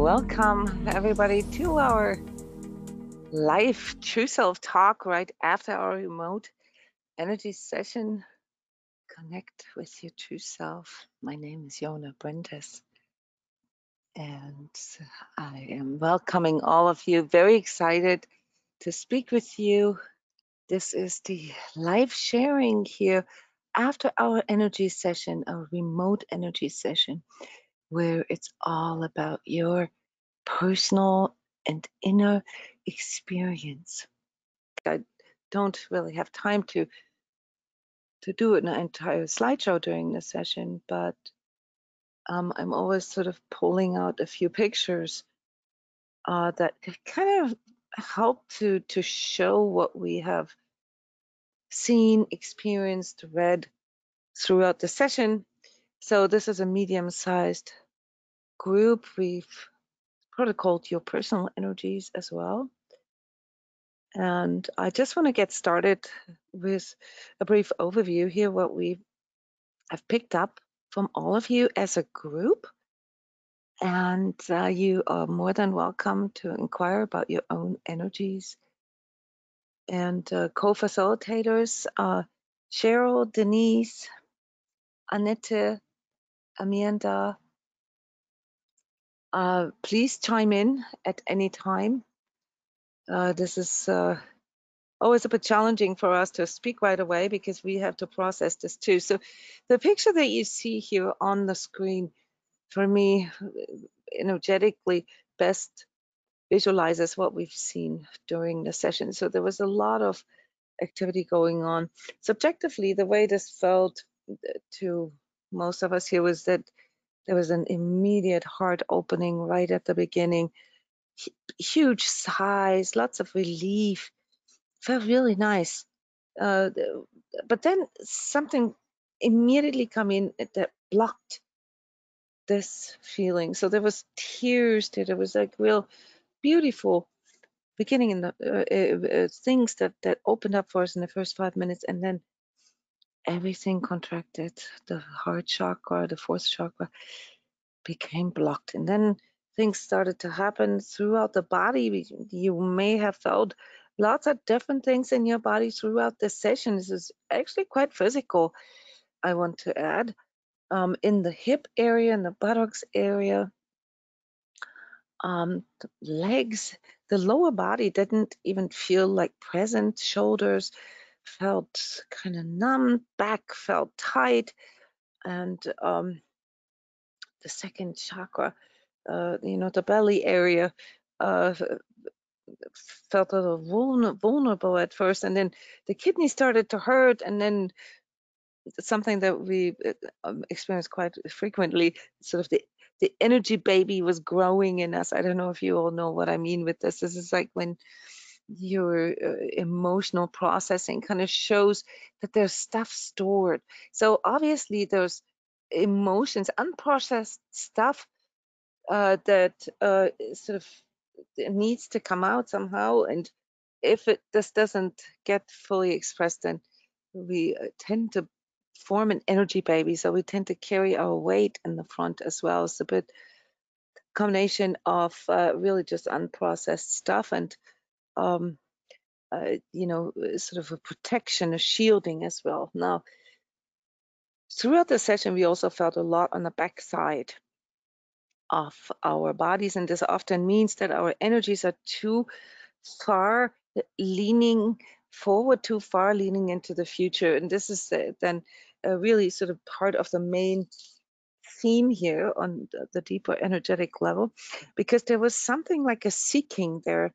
welcome everybody to our live True Self talk right after our remote energy session. Connect with your true self. My name is Yona Brentes, and I am welcoming all of you. Very excited to speak with you. This is the live sharing here after our energy session, our remote energy session, where it's all about your personal and inner experience. I don't really have time to to do an entire slideshow during the session, but um, I'm always sort of pulling out a few pictures uh, that kind of help to to show what we have seen, experienced, read throughout the session. So this is a medium-sized group. We've protocoled your personal energies as well. And I just want to get started with a brief overview here, what we have picked up from all of you as a group. And uh, you are more than welcome to inquire about your own energies. And uh, co-facilitators are Cheryl, Denise, Annette, Amanda. Uh, please chime in at any time. Uh, this is uh, always a bit challenging for us to speak right away because we have to process this too. So the picture that you see here on the screen, for me, energetically best visualizes what we've seen during the session. So there was a lot of activity going on. Subjectively, the way this felt to most of us here was that there was an immediate heart opening right at the beginning huge sighs, lots of relief. Felt really nice. Uh, but then something immediately come in that blocked this feeling. So there was tears there. Was like real beautiful beginning in the uh, uh, things that that opened up for us in the first five minutes, and then everything contracted. The heart chakra, the fourth chakra, became blocked, and then things started to happen throughout the body. You may have felt lots of different things in your body throughout the session. This is actually quite physical, I want to add. Um, in the hip area, in the buttocks area, um, the legs, the lower body didn't even feel like present. Shoulders felt kind of numb, back felt tight, and um, the second chakra uh, you know, the belly area uh, felt a little vulnerable at first, and then the kidney started to hurt, and then something that we uh, um, experience quite frequently, sort of the the energy baby was growing in us. I don't know if you all know what I mean with this. This is like when your uh, emotional processing kind of shows that there's stuff stored. So obviously there's emotions, unprocessed stuff uh, that uh, sort of needs to come out somehow. And if it this doesn't get fully expressed, then we uh, tend to form an energy baby. So we tend to carry our weight in the front as well. It's a bit combination of uh, really just unprocessed stuff and um, uh, you know sort of a protection, a shielding as well. Now, throughout the session, we also felt a lot on the back side of our bodies. And this often means that our energies are too far leaning forward, too far leaning into the future. And this is then a really sort of part of the main theme here on the deeper energetic level, because there was something like a seeking there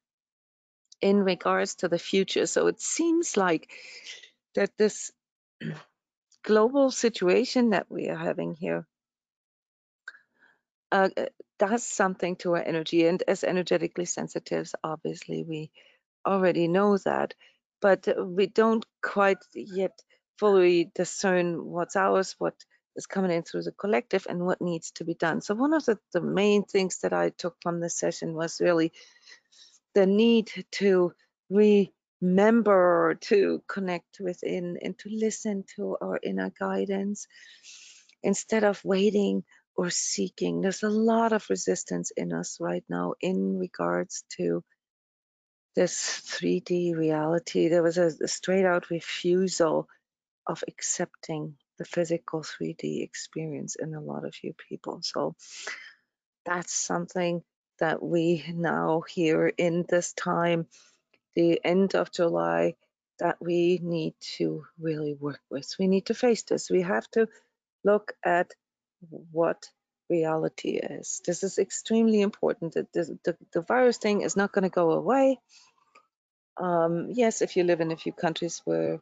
in regards to the future. So it seems like that this global situation that we are having here uh, uh, does something to our energy. And as energetically sensitives, obviously, we already know that, but we don't quite yet fully discern what's ours, what is coming in through the collective, and what needs to be done. So, one of the, the main things that I took from this session was really the need to remember to connect within and to listen to our inner guidance instead of waiting or seeking. There's a lot of resistance in us right now in regards to this 3D reality. There was a, a straight out refusal of accepting the physical 3D experience in a lot of you people. So that's something that we now here in this time, the end of July, that we need to really work with. We need to face this. We have to look at what reality is. This is extremely important. The, the, the virus thing is not going to go away. Um, yes, if you live in a few countries where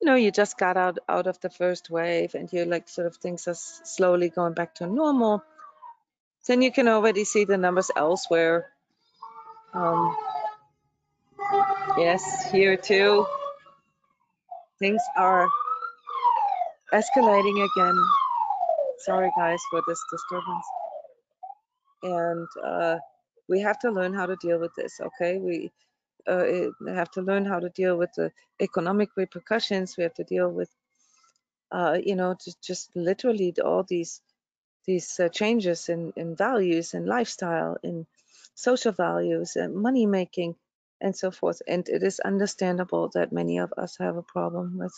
you know you just got out out of the first wave and you're like sort of things are slowly going back to normal, then you can already see the numbers elsewhere. Um, yes, here too, things are escalating again. Sorry, guys, for this disturbance. And uh, we have to learn how to deal with this, okay? We uh, have to learn how to deal with the economic repercussions. We have to deal with, uh, you know, just, just literally all these these uh, changes in, in values and lifestyle, in social values and money making, and so forth. And it is understandable that many of us have a problem with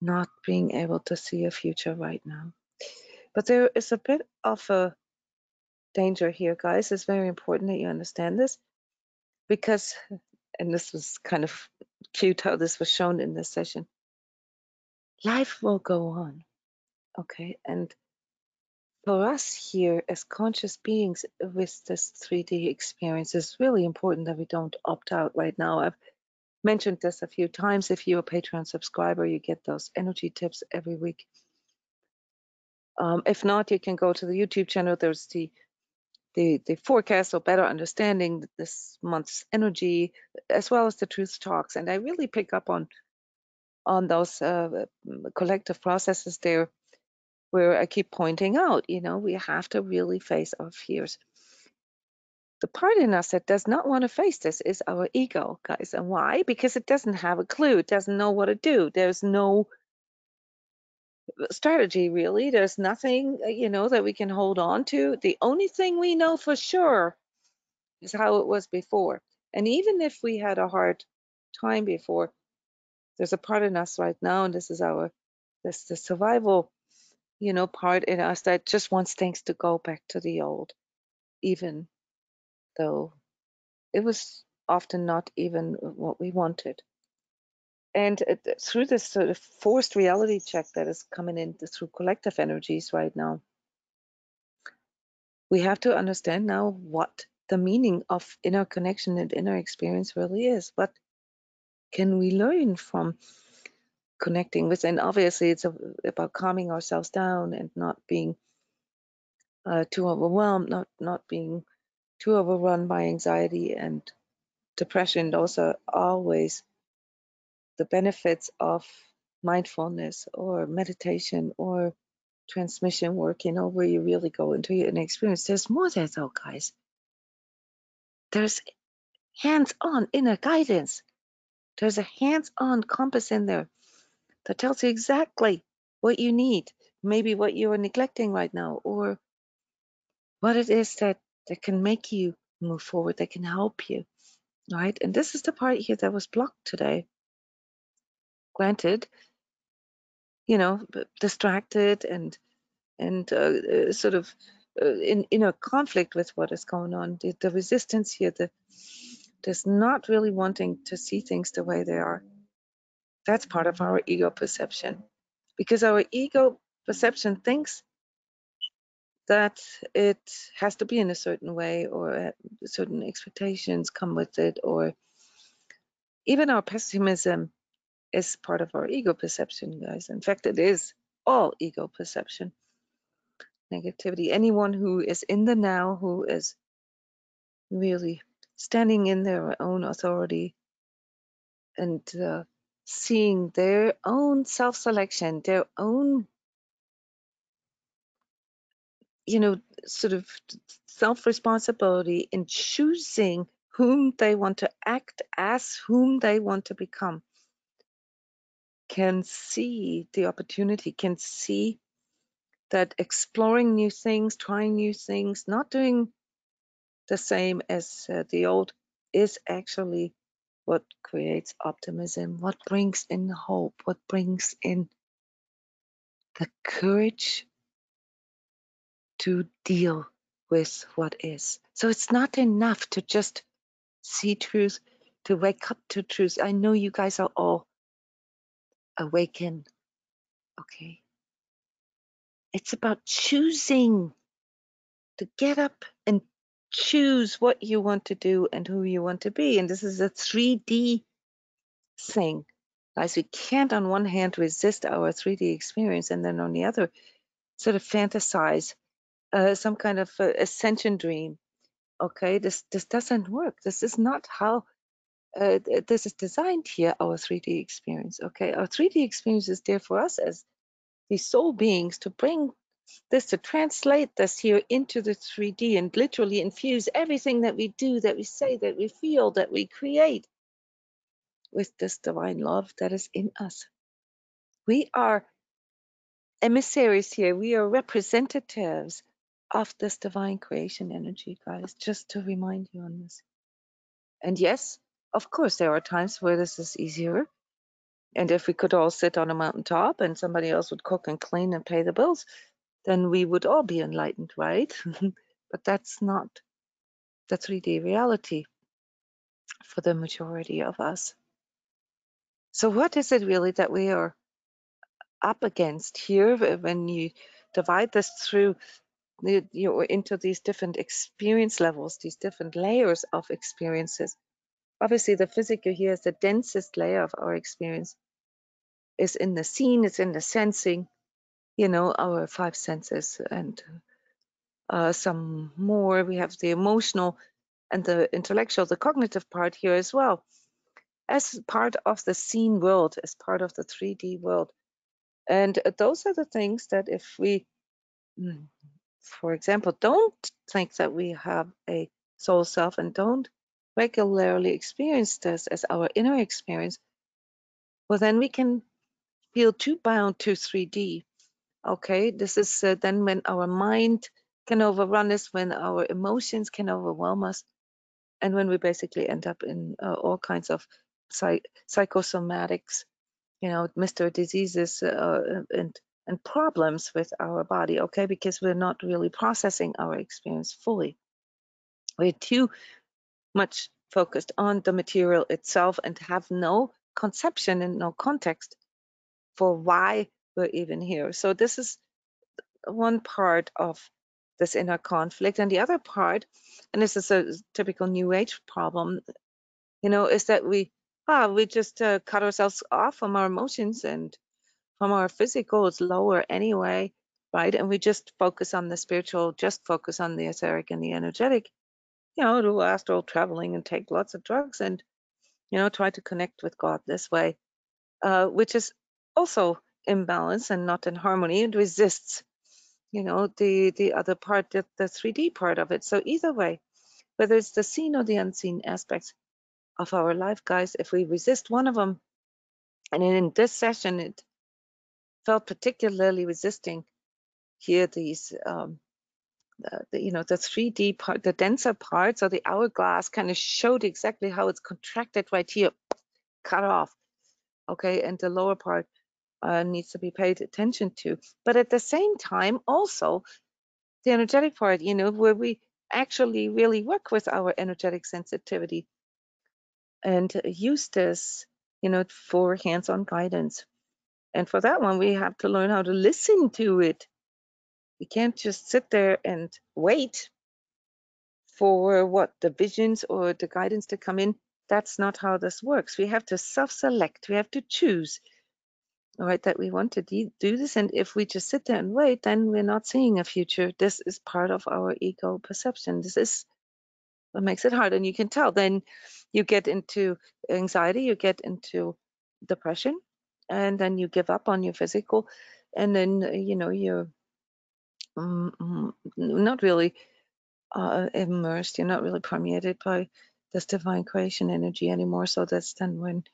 not being able to see a future right now. But there is a bit of a danger here, guys. It's very important that you understand this because, and this was kind of cute how this was shown in this session, life will go on. Okay. And for us here as conscious beings with this 3D experience, it's really important that we don't opt out right now. I've mentioned this a few times. If you're a Patreon subscriber, you get those energy tips every week. Um, if not, you can go to the YouTube channel. There's the the the forecast or better understanding this month's energy, as well as the truth talks. And I really pick up on on those uh, collective processes there, where I keep pointing out. You know, we have to really face our fears the part in us that does not want to face this is our ego, guys. And why? Because it doesn't have a clue. It doesn't know what to do. There's no strategy, really. There's nothing, uh, you know, that we can hold on to. The only thing we know for sure is how it was before. And even if we had a hard time before, there's a part in us right now, and this is our, this the survival, you know, part in us that just wants things to go back to the old, even though it was often not even what we wanted. And uh, through this sort of forced reality check that is coming in through collective energies right now, we have to understand now what the meaning of inner connection and inner experience really is. What can we learn from connecting with? And obviously, it's about calming ourselves down and not being uh, too overwhelmed, not not being too overrun by anxiety and depression. Those are always the benefits of mindfulness or meditation or transmission work, you know, where you really go into an experience. There's more there though, guys. There's hands-on inner guidance. There's a hands-on compass in there that tells you exactly what you need, maybe what you are neglecting right now, or what it is that that can make you move forward, that can help you, right? And this is the part here that was blocked today. Granted, you know, distracted and and uh, uh, sort of uh, in in a conflict with what is going on. The, the resistance here, the there's not really wanting to see things the way they are. That's part of our ego perception, because our ego perception thinks that it has to be in a certain way or uh, certain expectations come with it or even our pessimism is part of our ego perception guys. In fact it is all ego perception. Negativity. Anyone who is in the now who is really standing in their own authority and uh, seeing their own self-selection their own you know, sort of self responsibility in choosing whom they want to act as, whom they want to become, can see the opportunity, can see that exploring new things, trying new things, not doing the same as uh, the old is actually what creates optimism, what brings in hope, what brings in the courage to deal with what is. So it's not enough to just see truth, to wake up to truth. I know you guys are all awakened, okay? It's about choosing to get up choose what you want to do and who you want to be. And this is a 3D thing. Guys, we can't on one hand resist our 3D experience and then on the other sort of fantasize uh, some kind of uh, ascension dream. Okay, this this doesn't work. This is not how uh, this is designed here. Our 3D experience. Okay, our 3D experience is there for us as these soul beings to bring this to translate this here into the 3D and literally infuse everything that we do, that we say, that we feel, that we create with this divine love that is in us. We are emissaries here. We are representatives of this divine creation energy, guys, just to remind you on this. And yes, of course, there are times where this is easier. And if we could all sit on a mountaintop and somebody else would cook and clean and pay the bills, then we would all be enlightened, right? but that's not the 3D reality for the majority of us. So, what is it really that we are up against here when you divide this through you know, into these different experience levels, these different layers of experiences? Obviously, the physical here is the densest layer of our experience. Is in the seeing, it's in the sensing, you know, our five senses and uh, some more. We have the emotional and the intellectual, the cognitive part here as well, as part of the seen world, as part of the 3D world. And uh, those are the things that if we, mm, for example, don't think that we have a soul self and don't regularly experience this as our inner experience, well, then we can feel too bound to 3D Okay, this is uh, then when our mind can overrun us, when our emotions can overwhelm us, and when we basically end up in uh, all kinds of psych- psychosomatics, you know, Mr. Diseases uh, and and problems with our body. Okay, because we're not really processing our experience fully. We're too much focused on the material itself and have no conception and no context for why we're even here. So this is one part of this inner conflict. And the other part, and this is a typical New Age problem, you know, is that we ah we just uh, cut ourselves off from our emotions and from our physical. It's lower anyway, right? And we just focus on the spiritual, just focus on the etheric and the energetic. You know, do astral traveling and take lots of drugs and you know try to connect with God this way, uh, which is also imbalance and not in harmony and resists you know the the other part the, the 3d part of it. So either way whether it's the seen or the unseen aspects of our life guys if we resist one of them and in this session it felt particularly resisting here these um the, the, you know the 3d part the denser part so the hourglass kind of showed exactly how it's contracted right here cut off okay and the lower part uh, needs to be paid attention to. But at the same time, also the energetic part, you know, where we actually really work with our energetic sensitivity and use this, you know, for hands on guidance. And for that one, we have to learn how to listen to it. We can't just sit there and wait for what the visions or the guidance to come in. That's not how this works. We have to self select, we have to choose right that we want to do this and if we just sit there and wait then we're not seeing a future. This is part of our ego perception. This is what makes it hard and you can tell. Then you get into anxiety you get into depression and then you give up on your physical and then you know you're um, not really uh, immersed you're not really permeated by this divine creation energy anymore. So that's then when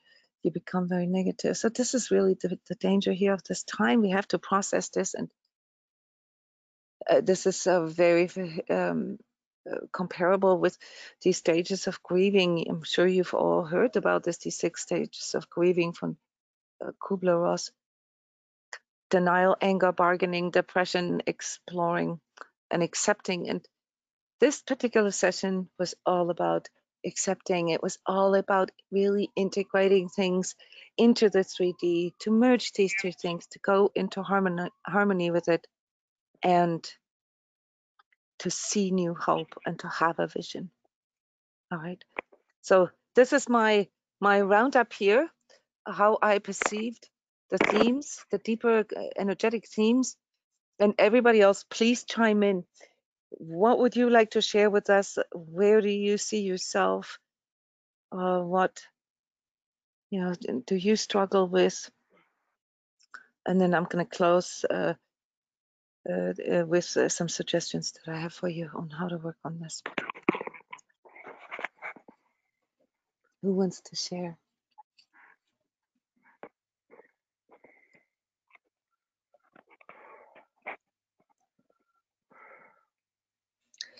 you become very negative. So this is really the, the danger here of this time. We have to process this and uh, this is a very um, uh, comparable with these stages of grieving. I'm sure you've all heard about this, these six stages of grieving from uh, Kubler-Ross. Denial, anger, bargaining, depression, exploring, and accepting. And this particular session was all about accepting. It was all about really integrating things into the 3D, to merge these two things, to go into harmony, harmony with it, and to see new hope and to have a vision. All right. So this is my my roundup here, how I perceived the themes, the deeper uh, energetic themes, and everybody else, please chime in. What would you like to share with us? Where do you see yourself? Uh, what you know do you struggle with? And then I'm going to close uh, uh, uh, with uh, some suggestions that I have for you on how to work on this. Who wants to share?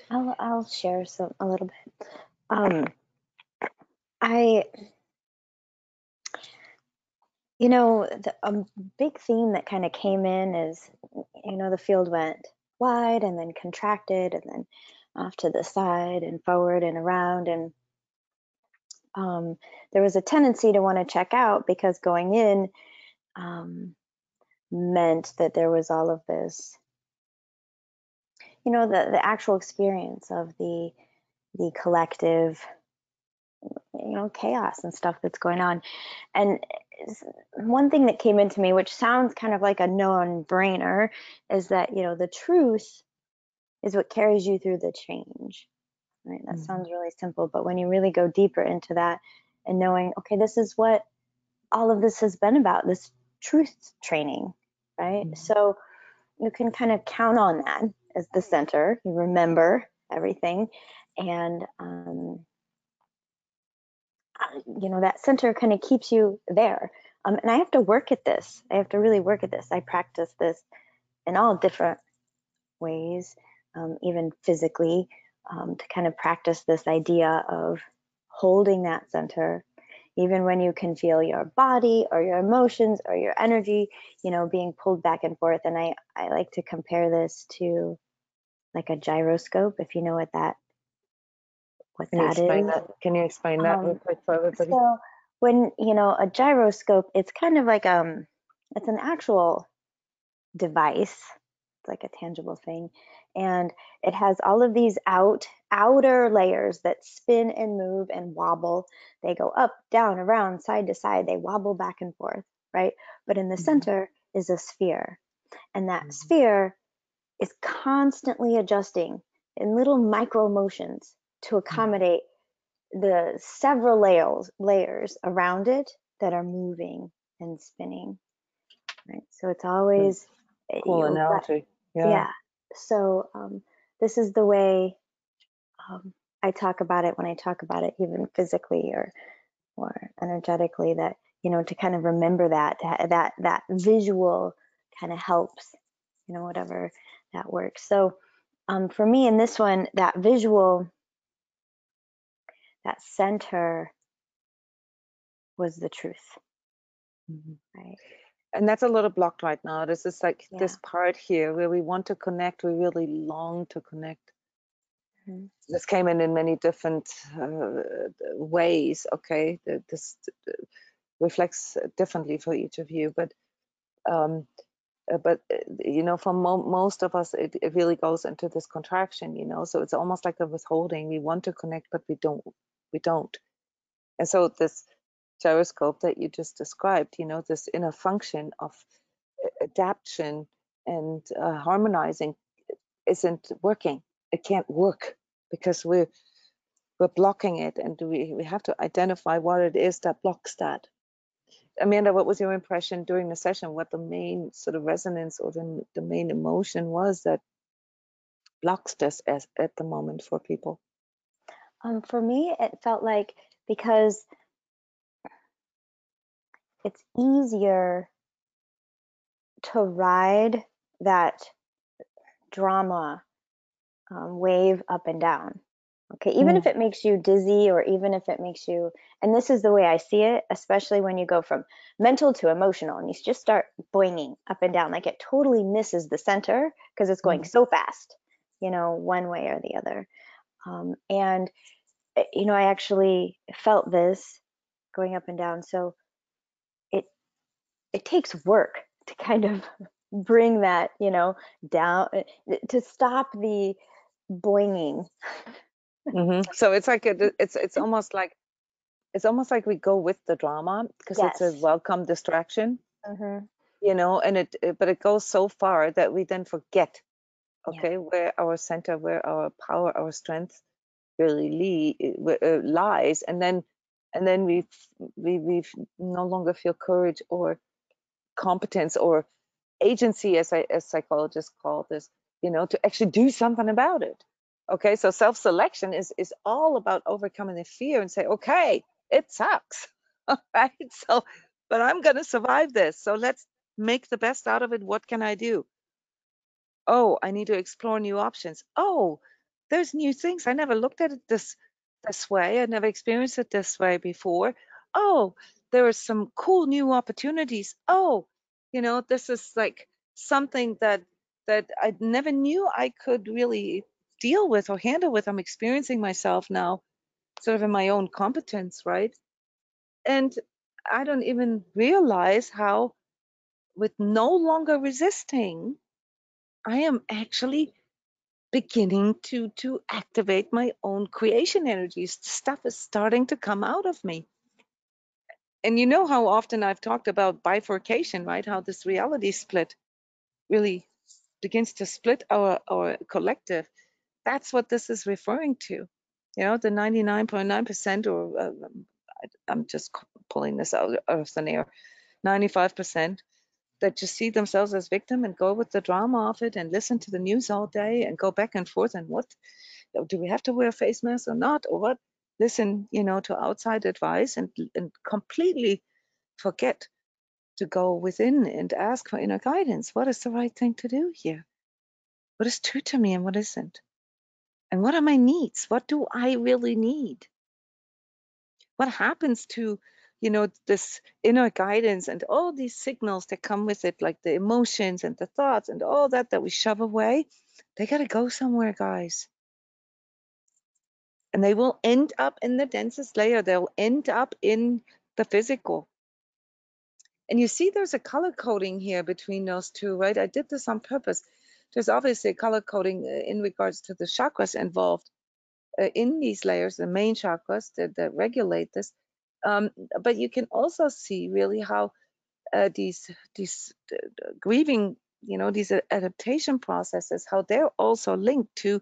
I'll I'll share some a little bit. Um, I, you know, the a big theme that kind of came in is, you know, the field went wide and then contracted and then off to the side and forward and around and um, there was a tendency to want to check out because going in um, meant that there was all of this you know the the actual experience of the the collective you know chaos and stuff that's going on and one thing that came into me which sounds kind of like a non-brainer is that you know the truth is what carries you through the change right that mm-hmm. sounds really simple but when you really go deeper into that and knowing okay this is what all of this has been about this truth training right mm-hmm. so you can kind of count on that as the center. You remember everything, and um, you know that center kind of keeps you there. Um, and I have to work at this. I have to really work at this. I practice this in all different ways, um, even physically, um, to kind of practice this idea of holding that center even when you can feel your body or your emotions or your energy, you know, being pulled back and forth. And I, I like to compare this to like a gyroscope, if you know what that what Can that is. That? Can you explain that um, real quick for everybody? So when you know a gyroscope, it's kind of like um, it's an actual device. It's like a tangible thing, and it has all of these out outer layers that spin and move and wobble. They go up, down, around, side to side. They wobble back and forth, right? But in the mm-hmm. center is a sphere, and that mm-hmm. sphere is constantly adjusting in little micro motions to mm-hmm. accommodate the several layers layers around it that are moving and spinning. Right. So it's always eh, cool analogy. Yeah. yeah. So um, this is the way um, I talk about it when I talk about it, even physically or or energetically. That you know to kind of remember that that that visual kind of helps. You know whatever that works. So um, for me in this one, that visual, that center was the truth. Mm-hmm. Right. And that's a little blocked right now. This is like yeah. this part here where we want to connect, we really long to connect. Mm-hmm. This came in in many different uh, ways. Okay, this reflects differently for each of you, but um, uh, but uh, you know for mo most of us it, it really goes into this contraction you know so it's almost like a withholding we want to connect but we don't we don't and so this gyroscope that you just described you know this inner function of adaptation and uh, harmonizing isn't working it can't work because we're we're blocking it and we, we have to identify what it is that blocks that Amanda, what was your impression during the session? What the main sort of resonance or the, the main emotion was that blocks this as, at the moment for people? Um, for me, it felt like because it's easier to ride that drama um, wave up and down. Okay, even Mm. if it makes you dizzy or even if it makes you, and this is the way I see it, especially when you go from mental to emotional and you just start boinging up and down, like it totally misses the center because it's going Mm. so fast, you know, one way or the other. Um, and, eh, you know, I actually felt this going up and down. So it takes work to kind of bring that, you know, down, eh, to stop the boinging. hmm So it's like a, it's it's almost like it's almost like we go with the drama because it's a welcome distraction, hmm you know, and it, it but it goes so far that we then forget, Yeah. okay, where our center, where our power, our strength really lies, and then and then we we we no longer feel courage or competence or agency, as I as psychologists call this, you know, to actually do something about it. Okay, so self-selection is is all about overcoming the fear and say, okay, it sucks, all right. So, but I'm gonna survive this. So let's make the best out of it. What can I do? Oh, I need to explore new options. Oh, there's new things. I never looked at it this this way. I never experienced it this way before. Oh, there are some cool new opportunities. Oh, you know, this is like something that that I never knew I could really deal with or handle with. I'm experiencing myself now, sort of in my own competence, right? And I don't even realize how, with no longer resisting, I am actually beginning to to activate my own creation energies stuff is starting to come out of me and you know how often i've talked about bifurcation right? How this reality split really begins to split our our collective. That's what this is referring to. You know the 99.9% or uh, I- i'm just pulling this out of thin air. 95% that just see themselves as victim and go with the drama of it and listen to the news all day and go back and forth and what do we have to wear a face mask or not or what listen you know to outside advice and and completely forget to go within and ask for inner guidance. What is the right thing to do here? What is true to me and what isn't? And what are my needs? What do i really need? What happens to you know this inner guidance and all these signals that come with it like the emotions and the thoughts and all that that we shove away? They got to go somewhere guys and they will end up in the densest layer. They'll end up in the physical. And you see there's a color coding here between those two right? I did this on purpose. There's obviously a color coding uh, in regards to the chakras involved uh, in these layers the main chakras that, that regulate this. Um, but you can also see really how uh, these these uh, grieving you know these adaptation processes how they're also linked to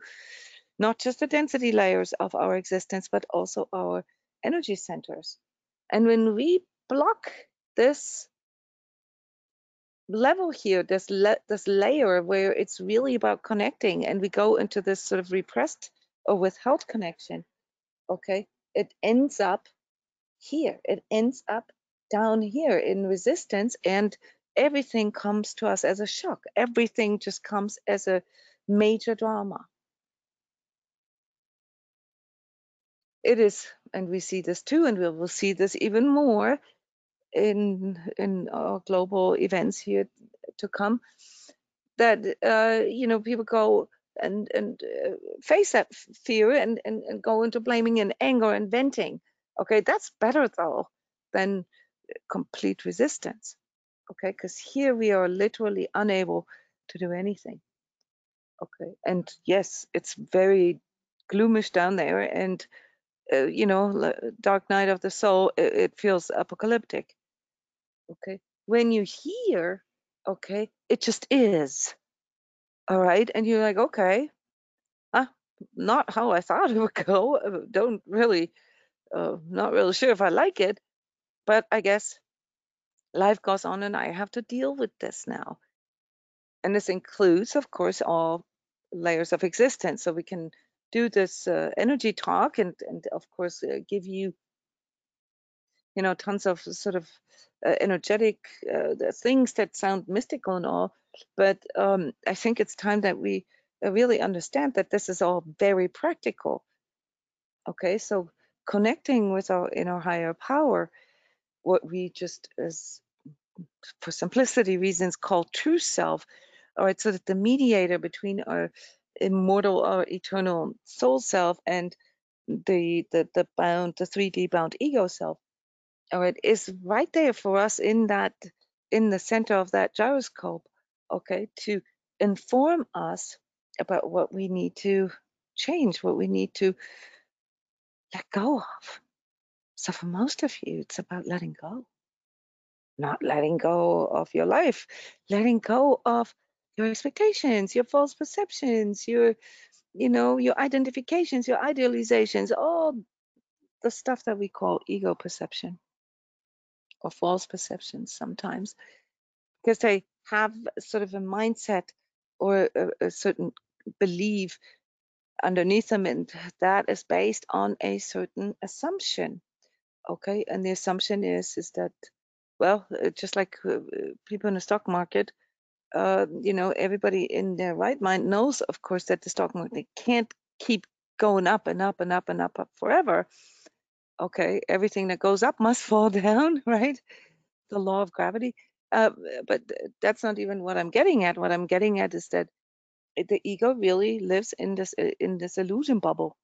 not just the density layers of our existence but also our energy centers and when we block this level here this this layer where it's really about connecting and we go into this sort of repressed or withheld connection okay it ends up here. It ends up down here in resistance, and everything comes to us as a shock. Everything just comes as a major drama. It is, and we see this too, and we will see this even more in in our global events here to come. That uh, you know, people go and and uh, face that fear and, and and go into blaming and anger and venting. Okay, that's better though than complete resistance. Okay, because here we are literally unable to do anything. Okay, and yes, it's very gloomish down there, and uh, you know, dark night of the soul, it, it feels apocalyptic. Okay, when you hear, okay, it just is. All right, and you're like, okay, ah, not how I thought it would go. uh, Don't really, uh, not really sure if I like it, but I guess life goes on, and I have to deal with this now. And this includes, of course, all layers of existence. So we can do this uh, energy talk and, and of course, uh, give you, you know, tons of sort of uh, energetic uh, things that sound mystical and all. But um, I think it's time that we uh, really understand that this is all very practical. Okay, so connecting with our inner higher power, what we just as for simplicity reasons call true self, all right, so that the mediator between our immortal or eternal soul self and the the the bound the 3D bound ego self, oh, all right, is right there for us in that in the center of that gyroscope, okay, to inform us about what we need to change, what we need to let go of. So for most of you, it's about letting go. Not letting go of your life, letting go of your expectations, your false perceptions, your, you know, your identifications, your idealizations, all the stuff that we call ego perception or false perceptions sometimes, because they have sort of a mindset or a, a certain belief underneath them, and that is based on a certain assumption. Okay, and the assumption is is that, well, uh, just like uh, people in the stock market, uh, you know, everybody in their right mind knows, of course, that the stock market can't keep going up and up and up and up, up forever. Okay, everything that goes up must fall down, right? The law of gravity. Uh, but that's not even what I'm getting at. What I'm getting at is that the ego really lives in this uh, in this illusion bubble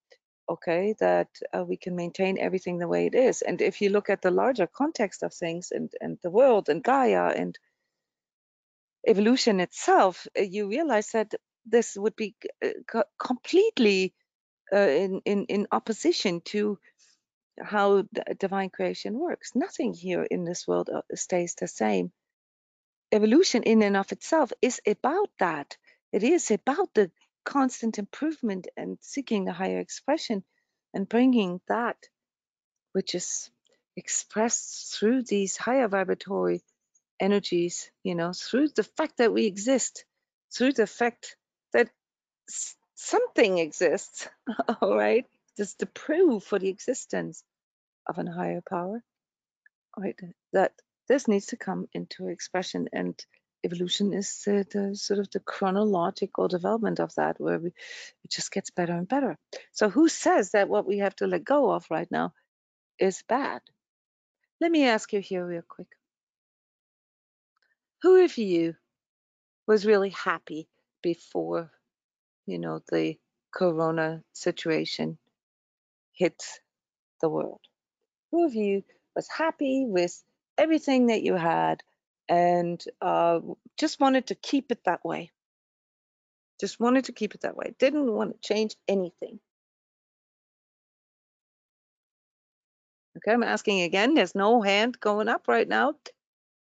okay that uh, we can maintain everything the way it is and if you look at the larger context of things and and the world and gaia and evolution itself uh, you realize that this would be uh, completely uh, in, in in opposition to how divine creation works. Nothing here in this world stays the same. Evolution in and of itself is about that. It is about the constant improvement and seeking a higher expression and bringing that which is expressed through these higher vibratory energies, you know, through the fact that we exist, through the fact that something exists, all right, just to prove for the existence of an higher power, right, that this needs to come into expression and evolution is the, the sort of the chronological development of that where we, it just gets better and better. So who says that what we have to let go of right now is bad? Let me ask you here real quick who of you was really happy before you know the corona situation hit the world who of you was happy with everything that you had and uh, just wanted to keep it that way Just wanted to keep it that way. Didn't want to change anything. Okay, I'm asking again. There's no hand going up right now.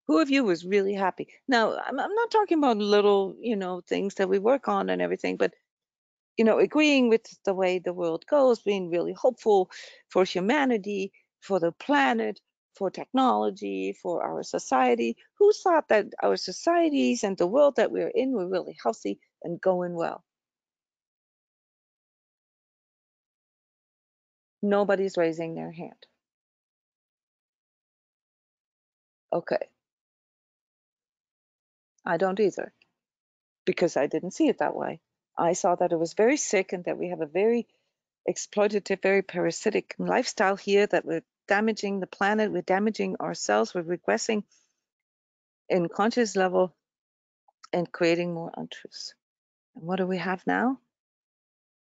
Who of you was really happy? Now, I'm, I'm not talking about little, you know, things that we work on and everything, but, you know, agreeing with the way the world goes, being really hopeful for humanity, for the planet, for technology, for our society. Who thought that our societies and the world that we're in were really healthy and going well? Nobody's raising their hand. Okay, I don't either. because I didn't see it that way. I saw that it was very sick and that we have a very exploitative, very parasitic lifestyle here, that we're damaging the planet, we're damaging ourselves, we're regressing in conscious level and creating more untruths. And what do we have now?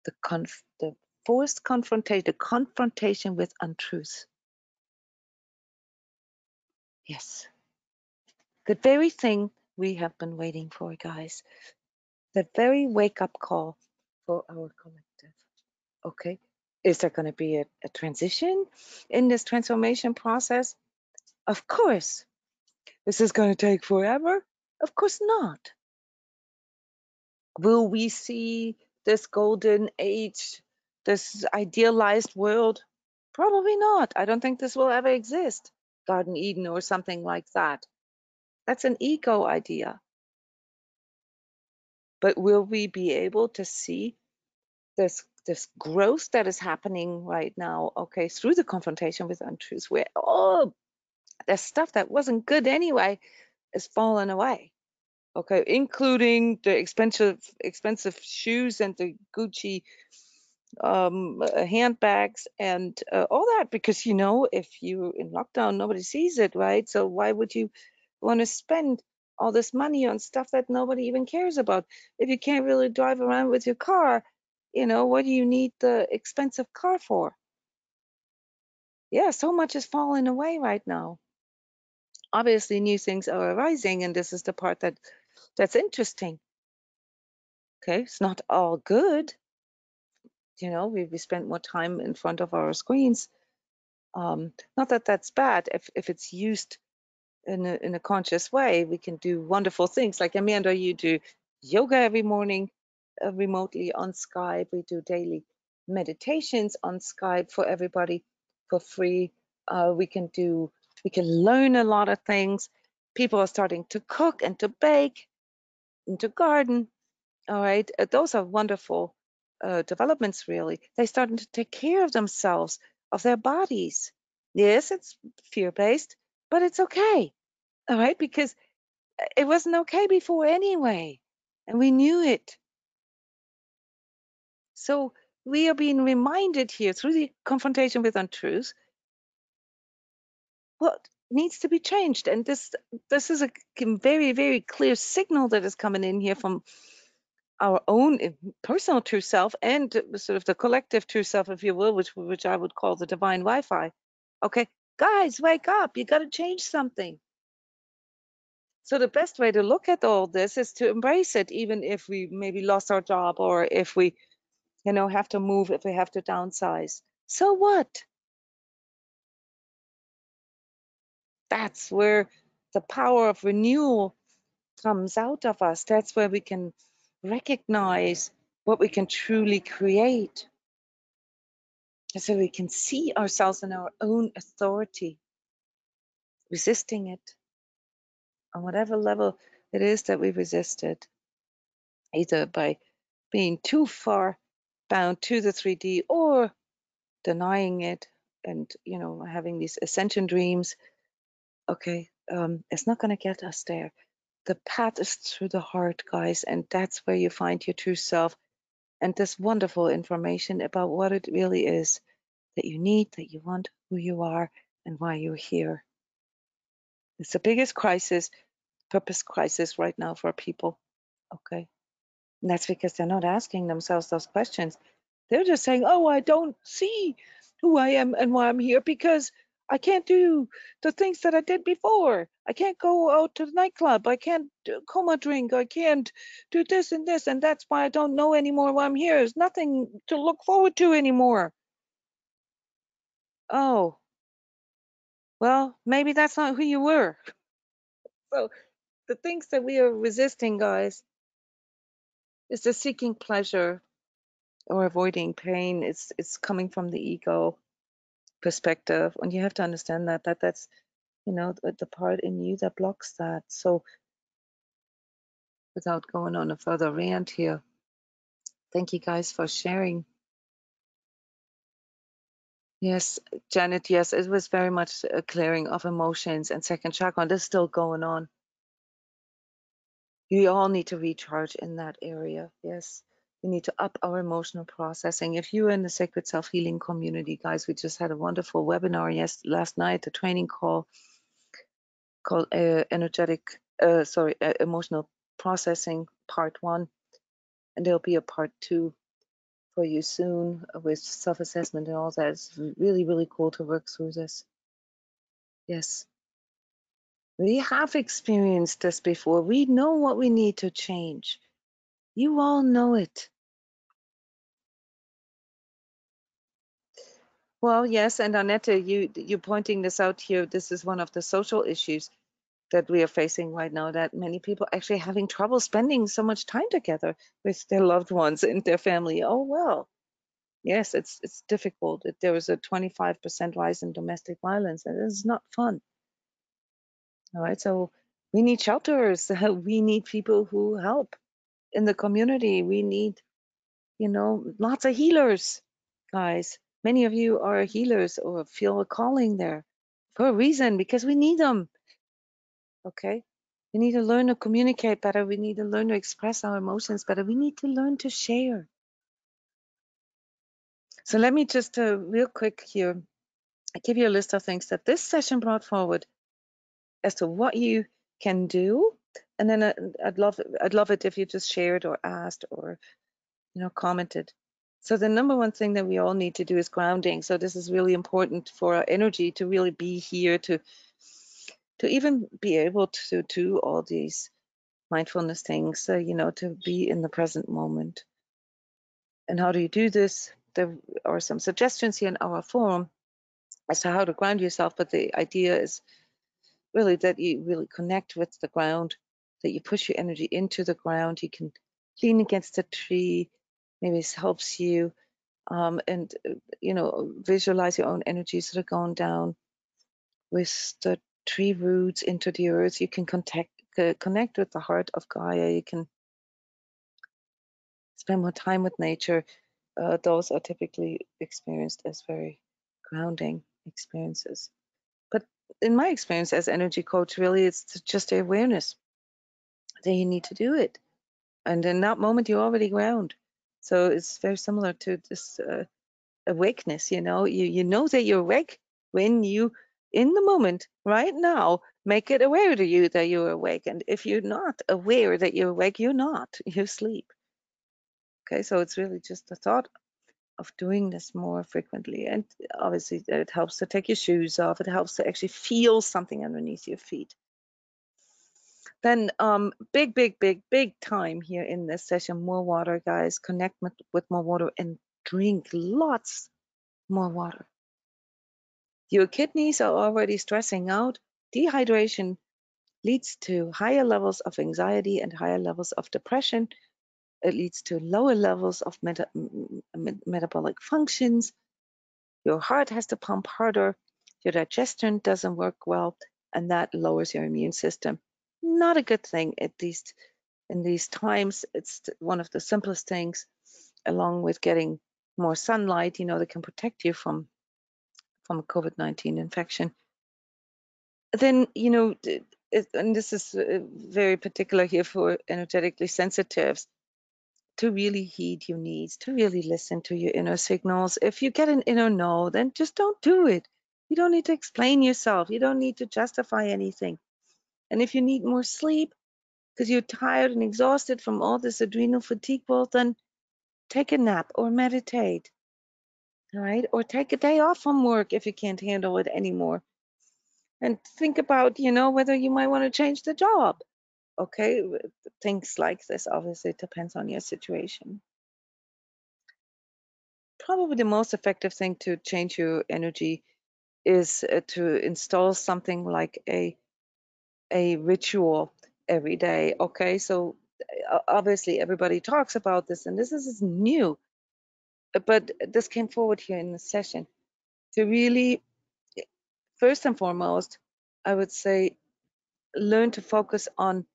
The, conf- the forced confrontation, the confrontation with untruths. Yes, the very thing we have been waiting for, guys. The very wake up call for our collective. Okay. Is there going to be a, a transition in this transformation process? Of course. This is going to take forever? Of course not. Will we see this golden age, this idealized world? Probably not. I don't think this will ever exist. Garden Eden or something like that. That's an ego idea. But will we be able to see this this growth that is happening right now, okay, through the confrontation with untruths, where all the stuff that wasn't good anyway is falling away. okay, including the expensive expensive shoes and the Gucci um, uh, handbags and uh, all that because you know if you're in lockdown nobody sees it right so why would you want to spend all this money on stuff that nobody even cares about. If you can't really drive around with your car you know what do you need the expensive car for? Yeah so much is falling away right now. Obviously new things are arising and this is the part that that's interesting. Okay it's not all good. You know we, we spend more time in front of our screens. Um, not that that's bad if, if it's used in a, in a conscious way we can do wonderful things. Like amanda you do yoga every morning uh, remotely on skype. We do daily meditations on skype for everybody for free. Uh, we can do we can learn a lot of things. People are starting to cook and to bake and to garden all right? Uh, those are wonderful uh, developments really. They're starting to take care of themselves of their bodies. Yes it's fear-based but it's okay all right because uh, it wasn't okay before anyway and we knew it so we are being reminded here through the confrontation with untruths what needs to be changed and this this is a very very clear signal that is coming in here from our own eh, personal true self and sort of the collective true self, if you will, which which I would call the divine Wi-Fi. Okay, guys, wake up! You got to change something. So the best way to look at all this is to embrace it, even if we maybe lost our job or if we, you know, have to move, if we have to downsize. So what? That's where the power of renewal comes out of us. That's where we can recognize what we can truly create. So we can see ourselves in our own authority, resisting it on whatever level it is that we resist it, either by being too far bound to the 3D or denying it and, you know, having these ascension dreams. Okay, um, it's not going to get us there the path is through the heart, guys, and that's where you find your true self and this wonderful information about what it really is that you need, that you want, who you are, and why you're here. It's the biggest crisis, purpose crisis right now for people. Okay. And that's because they're not asking themselves those questions. They're just saying, oh, I don't see who I am and why I'm here because I can't do the things that I did before. I can't go out to the nightclub. I can't coma drink. I can't do this and this. And that's why I don't know anymore why I'm here. There's nothing to look forward to anymore. Oh, well, maybe that's not who you were. So the things that we are resisting, guys, is the seeking pleasure or avoiding pain. It's it's coming from the ego perspective and you have to understand that that that's you know the, the part in you that blocks that so without going on a further rant here thank you guys for sharing yes janet yes it was very much a clearing of emotions and second chakra and this is still going on. You all need to recharge in that area yes. We need to up our emotional processing. If you're in the Sacred Self Healing community, guys, we just had a wonderful webinar yes last night, a training call called uh, energetic, uh, sorry, uh, emotional processing part one, and there'll be a part two for you soon with self-assessment and all that. It's really, really cool to work through this. Yes. We have experienced this before. We know what we need to change. You all know it. Well, yes, and Annette, you you're pointing this out here. This is one of the social issues that we are facing right now. That many people actually having trouble spending so much time together with their loved ones and their family. Oh well, yes, it's it's difficult. There was a 25% rise in domestic violence, and it's not fun. All right, so we need shelters. We need people who help in the community. We need, you know, lots of healers, guys. Many of you are healers or feel a calling there for a reason because we need them. Okay. We need to learn to communicate better. We need to learn to express our emotions better. We need to learn to share. So let me just uh, real quick here give you a list of things that this session brought forward as to what you can do. And then uh, I'd love I'd love it if you just shared or asked or you know commented. So the number one thing that we all need to do is grounding. So this is really important for our energy to really be here to to even be able to do all these mindfulness things, uh, you know, to be in the present moment. And how do you do this? There are some suggestions here in our forum as to how to ground yourself, but the idea is really that you really connect with the ground, that you push your energy into the ground. You can lean against a tree, maybe this helps you, um, and uh, you know, visualize your own energies that are going down with the tree roots into the earth. You can contact, uh, connect with the heart of Gaia. You can spend more time with nature. Uh, those are typically experienced as very grounding experiences. But in my experience as energy coach, really, it's just awareness that you need to do it. And in that moment, you're already ground. So it's very similar to this uh, awakeness. You know, you you know that you're awake when you, in the moment, right now, make it aware to you that you're awake. And if you're not aware that you're awake, you're not. You sleep. Okay, so it's really just the thought of doing this more frequently. And obviously, it helps to take your shoes off. It helps to actually feel something underneath your feet. Then, um, big, big, big, big time here in this session. More water, guys. Connect with, with more water and drink lots more water. Your kidneys are already stressing out. Dehydration leads to higher levels of anxiety and higher levels of depression. It leads to lower levels of meta metabolic functions. Your heart has to pump harder. Your digestion doesn't work well, and that lowers your immune system. Not a good thing, at least in these times. It's one of the simplest things, along with getting more sunlight, you know, that can protect you from from COVID-19 infection. Then, you know, and this is uh, very particular here for energetically sensitives, to really heed your needs, to really listen to your inner signals. If you get an inner no, then just don't do it. You don't need to explain yourself. You don't need to justify anything. And if you need more sleep because you're tired and exhausted from all this adrenal fatigue, well, then take a nap or meditate. All right. Or take a day off from work if you can't handle it anymore. And think about, you know, whether you might want to change the job. Okay. Things like this obviously depends on your situation. Probably the most effective thing to change your energy is uh, to install something like a a ritual every day. Okay, so uh, obviously everybody talks about this, and this is new, but this came forward here in the session to really, first and foremost, I would say, learn to focus on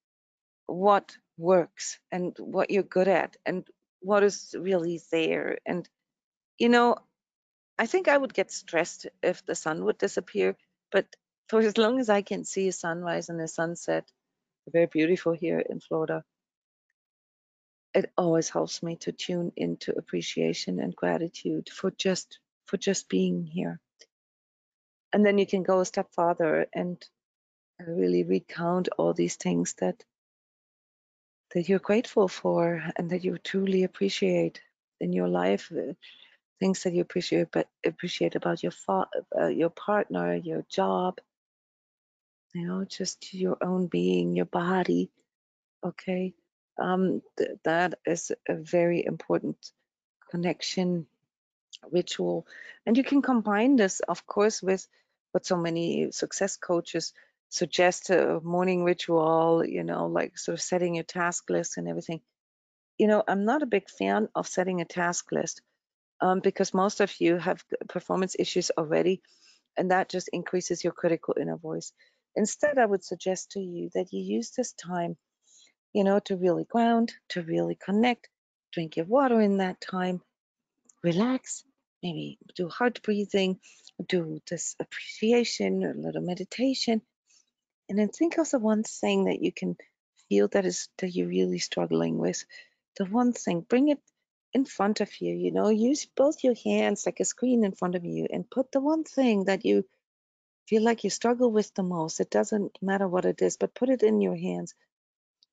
what works and what you're good at and what is really there. And, you know, I think I would get stressed if the sun would disappear, but for as long as I can see a sunrise and a sunset, very beautiful here in Florida, it always helps me to tune into appreciation and gratitude for just for just being here. And then you can go a step farther and really recount all these things that that you're grateful for and that you truly appreciate in your life uh, things that you appreciate but appreciate about your fa- uh, your partner your job you know just your own being your body okay um th- that is a very important connection ritual. And you can combine this of course with what so many success coaches suggest a morning ritual you know like sort of setting your task list and everything. You know i'm not a big fan of setting a task list um, because most of you have performance issues already and that just increases your critical inner voice. Instead i would suggest to you that you use this time you know to really ground to really connect drink your water in that time relax maybe do heart breathing do this appreciation a little meditation And then think of the one thing that you can feel that is that you're really struggling with. The one thing, bring it in front of you, you know, use both your hands like a screen in front of you and put the one thing that you feel like you struggle with the most. It doesn't matter what it is, but put it in your hands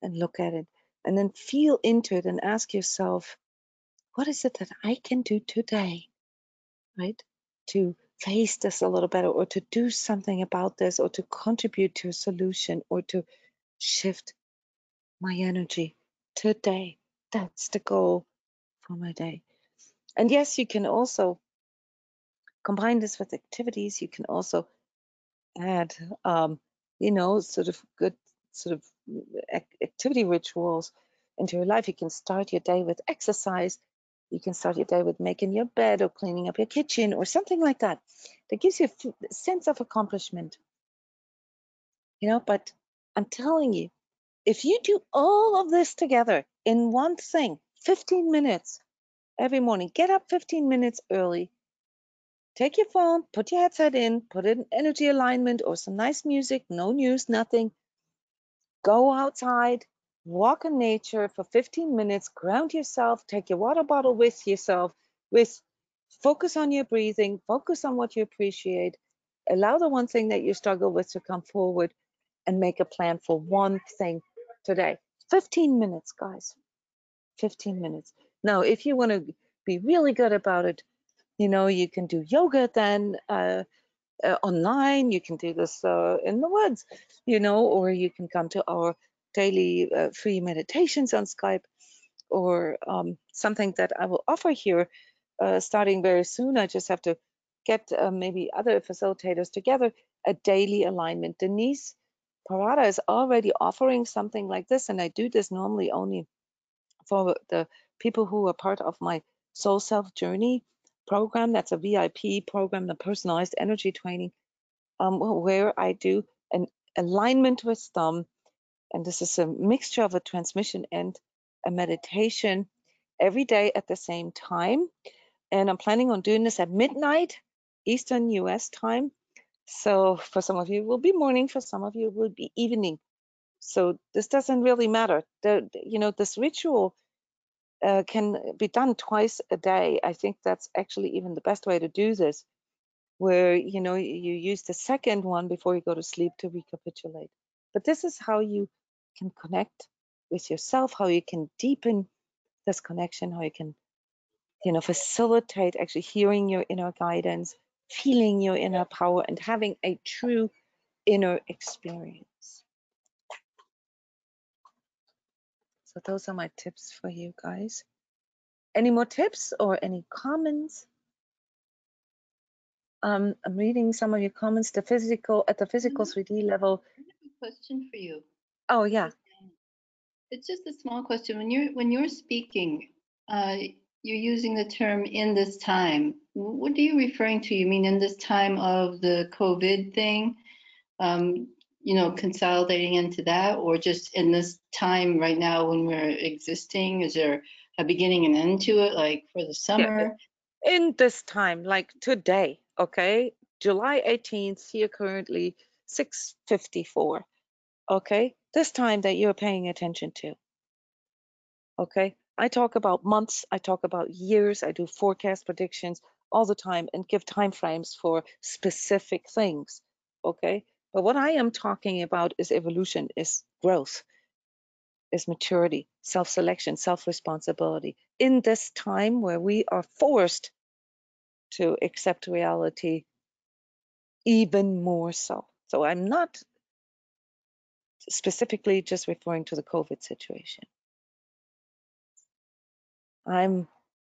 and look at it. And then feel into it and ask yourself, what is it that I can do today, right? To face this a little better or to do something about this or to contribute to a solution or to shift my energy today. That's the goal for my day. And yes, you can also combine this with activities. You can also add, um, you know, sort of good sort of activity rituals into your life. You can start your day with exercise. You can start your day with making your bed or cleaning up your kitchen or something like that. That gives you a sense of accomplishment. You know, but I'm telling you, if you do all of this together in one thing, 15 minutes every morning, get up 15 minutes early, take your phone, put your headset in, put in energy alignment or some nice music, no news, nothing. Go outside, walk in nature for 15 minutes, ground yourself, take your water bottle with yourself, with focus on your breathing, focus on what you appreciate, allow the one thing that you struggle with to come forward and make a plan for one thing today. 15 minutes, guys. 15 minutes. Now, if you want to be really good about it, you know, you can do yoga then uh, uh, online. You can do this uh, in the woods, you know, or you can come to our daily uh, free meditations on Skype or um, something that I will offer here uh, starting very soon. I just have to get uh, maybe other facilitators together, a daily alignment. Denise Parada is already offering something like this, and I do this normally only for the people who are part of my Soul Self Journey program. That's a VIP program, the personalized energy training, um, where I do an alignment with them. And this is a mixture of a transmission and a meditation every day at the same time. And I'm planning on doing this at midnight Eastern US time. So for some of you, it will be morning. For some of you, it will be evening. So this doesn't really matter. The, you know, this ritual uh, can be done twice a day. I think that's actually even the best way to do this, where you know you use the second one before you go to sleep to recapitulate. But this is how you can connect with yourself, how you can deepen this connection, how you can, you know, facilitate actually hearing your inner guidance, feeling your inner power, and having a true inner experience. So those are my tips for you guys. Any more tips or any comments? Um, I'm reading some of your comments. The physical at the physical 3D Mm-hmm. level. I have a question for you. Oh yeah. It's just a small question. When you're when you're speaking, uh, you're using the term "in this time." What are you referring to? You mean in this time of the COVID thing? Um, you know, consolidating into that, or just in this time right now when we're existing? Is there a beginning and end to it, like for the summer? In this time, like today, okay, July 18th, here currently 6:54. Okay, this time that you're paying attention to. Okay, I talk about months, I talk about years, I do forecast predictions all the time and give time frames for specific things. Okay, but what I am talking about is evolution, is growth, is maturity, self selection, self responsibility. In this time where we are forced to accept reality even more so. So I'm not specifically just referring to the COVID situation. I'm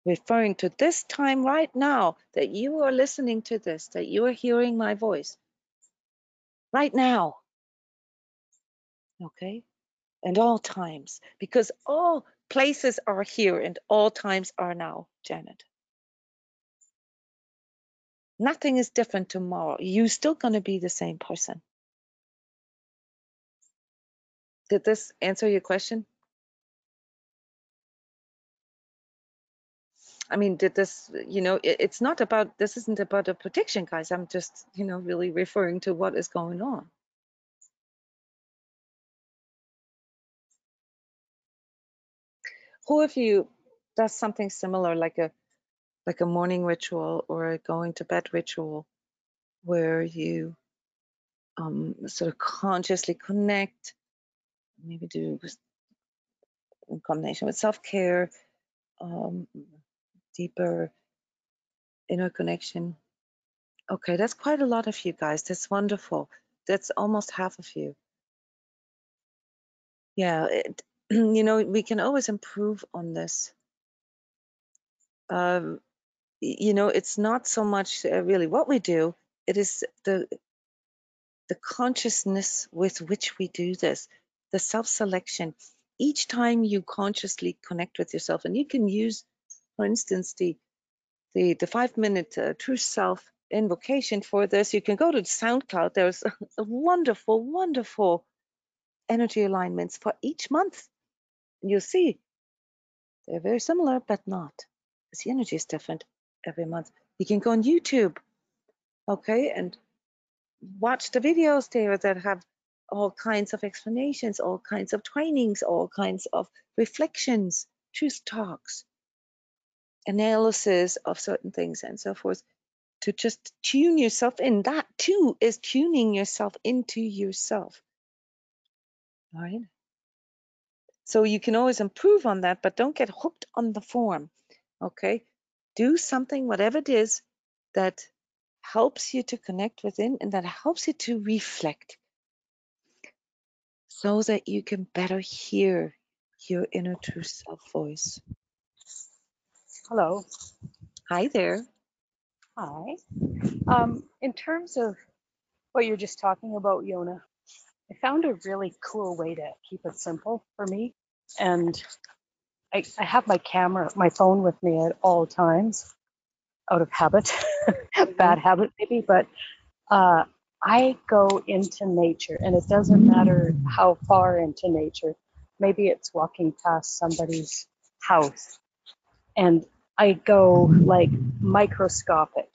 referring to this time right now that you are listening to this, that you are hearing my voice right now. Okay? And all times, because all places are here and all times are now, Janet. Nothing is different tomorrow. You're still going to be the same person. Did this answer your question? I mean, did this, you know, it, it's not about, this isn't about a prediction, guys. I'm just, you know, really referring to what is going on. Who of you does something similar, like a, like a morning ritual or a going to bed ritual, where you um, sort of consciously connect, maybe do in combination with self-care, um, deeper inner connection. Okay, that's quite a lot of you guys. That's wonderful. That's almost half of you. Yeah, it, you know, we can always improve on this. Um, you know, it's not so much uh, really what we do, it is the the consciousness with which we do this, the self-selection. Each time you consciously connect with yourself, and you can use, for instance, the the, the five minute uh, true self invocation for this. You can go to SoundCloud. There's a, a wonderful, wonderful energy alignments for each month. You'll see they're very similar, but not. Because the energy is different every month. You can go on YouTube, okay, and watch the videos there that have all kinds of explanations, all kinds of trainings, all kinds of reflections, truth talks, analysis of certain things, and so forth. To just tune yourself in. That too is tuning yourself into yourself. All right. So you can always improve on that, but don't get hooked on the form. Okay. Do something, whatever it is, that helps you to connect within and that helps you to reflect so that you can better hear your inner true self voice. Hello. Hi there. Hi. Um, in terms of what you're just talking about, Yona, I found a really cool way to keep it simple for me. And I, I have my camera, my phone with me at all times out of habit, bad habit maybe, but uh, I go into nature and it doesn't matter how far into nature. Maybe it's walking past somebody's house and I go like microscopic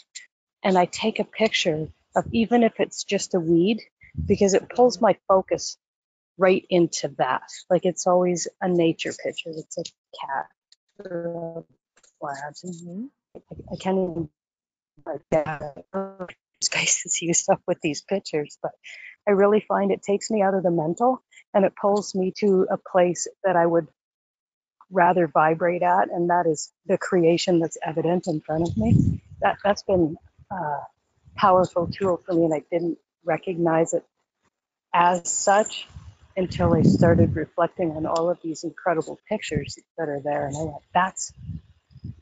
and I take a picture of even if it's just a weed because it pulls my focus right into that. Like it's always a nature picture. It's a cat or a plant. Mm-hmm. I, I can't even like these guys see stuff with these pictures, but I really find it takes me out of the mental and it pulls me to a place that I would rather vibrate at, and that is the creation that's evident in front of me. That that's been a powerful tool for me, and I didn't recognize it as such until I started reflecting on all of these incredible pictures that are there, and I went, "That's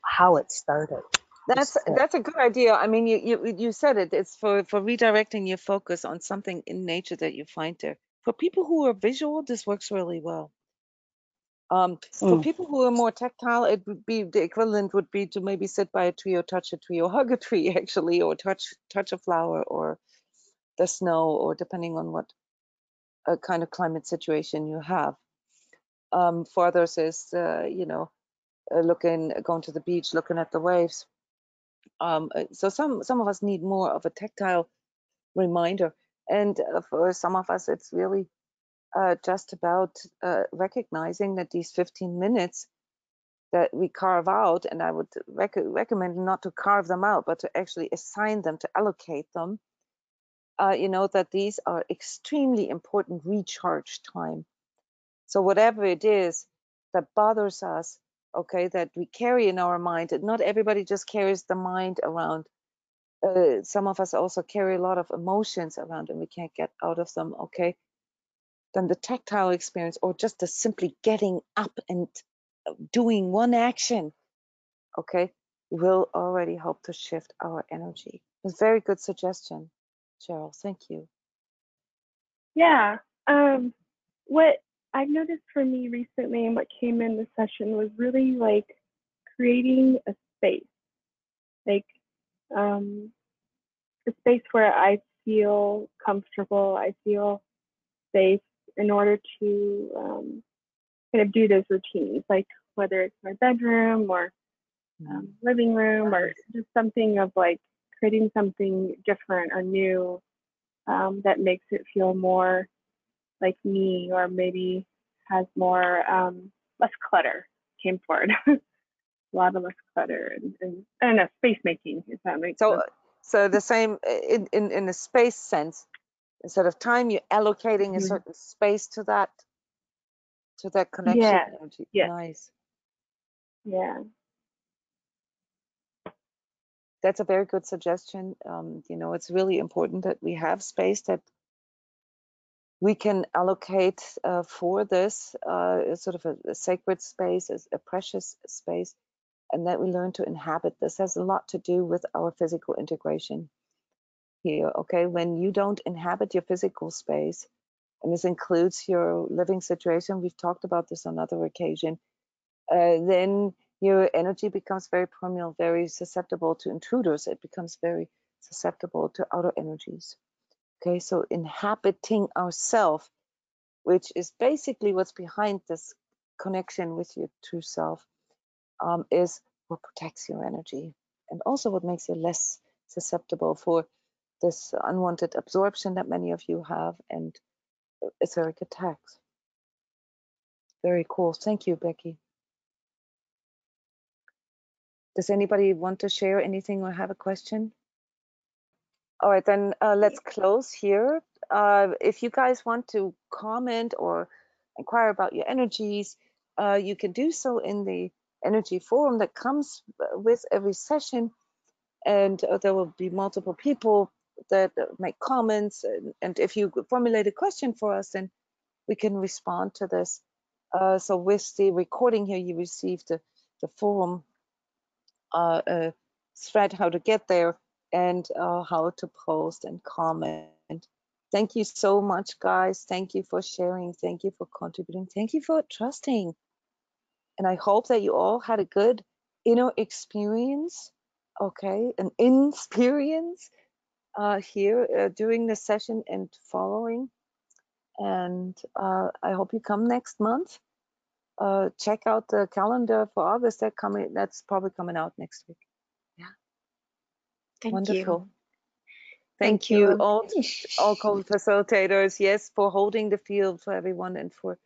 how it started." That's that's a good idea. I mean, you you you said it. It's for for redirecting your focus on something in nature that you find there. For people who are visual, this works really well. Um, for Mm. people who are more tactile, it would be the equivalent would be to maybe sit by a tree or touch a tree or hug a tree actually, or touch touch a flower or the snow, or depending on what uh, kind of climate situation you have. Um, for others is uh, you know uh, looking going to the beach, looking at the waves. Um, uh, so some some of us need more of a tactile reminder, and uh, for some of us, it's really uh, just about uh, recognizing that these 15 minutes that we carve out, and I would rec- recommend not to carve them out, but to actually assign them, to allocate them. Uh, you know that these are extremely important recharge time. So whatever it is that bothers us, okay, that we carry in our mind, not everybody just carries the mind around. Uh, some of us also carry a lot of emotions around, and we can't get out of them. Okay, then the tactile experience, or just the simply getting up and uh, doing one action, okay, will already help to shift our energy. It's very good suggestion, Cheryl. Thank you. Yeah. Um, what I've noticed for me recently and what came in the session was really like creating a space, like um, a space where I feel comfortable, I feel safe in order to um, kind of do those routines, like whether it's my bedroom or um, living room or just something of like creating something different or new um, that makes it feel more like me or maybe has more um, less clutter came forward. a lot of less clutter and, and I don't know, space making, if that makes So, sense. so the same uh, in, in, in a space sense, instead of time, you're allocating a Mhm. certain space to that, to that connection Yeah, energy. yeah. Nice. Yeah. That's a very good suggestion. Um, you know, it's really important that we have space that we can allocate uh, for this uh, sort of a, a sacred space, as a precious space, and that we learn to inhabit. This has a lot to do with our physical integration here. Okay, when you don't inhabit your physical space, and this includes your living situation, we've talked about this on other occasion, uh, then your energy becomes very permeable, very susceptible to intruders. It becomes very susceptible to outer energies. Okay, so inhabiting ourself, which is basically what's behind this connection with your true self, um, is what protects your energy and also what makes you less susceptible for this unwanted absorption that many of you have and etheric attacks. Very cool. Thank you, Becky. Does anybody want to share anything or have a question? All right, then uh, let's close here. Uh, if you guys want to comment or inquire about your energies, uh, you can do so in the energy forum that comes uh, with every session. And uh, there will be multiple people that make comments. And, and if you formulate a question for us, then we can respond to this. Uh, so with the recording here, you received the, the forum uh, uh, thread how to get there and uh, how to post and comment. Thank you so much, guys. Thank you for sharing. Thank you for contributing. Thank you for trusting. And I hope that you all had a good inner experience, okay, an experience uh, here uh, during the session and following. And uh, I hope you come next month. Uh, check out the calendar for August. That coming. That's probably coming out next week. Yeah. Thank Wonderful. you. Thank, Thank you, you. all, all co-facilitators, yes, for holding the field for everyone and for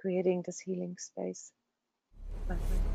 creating this healing space. Bye-bye.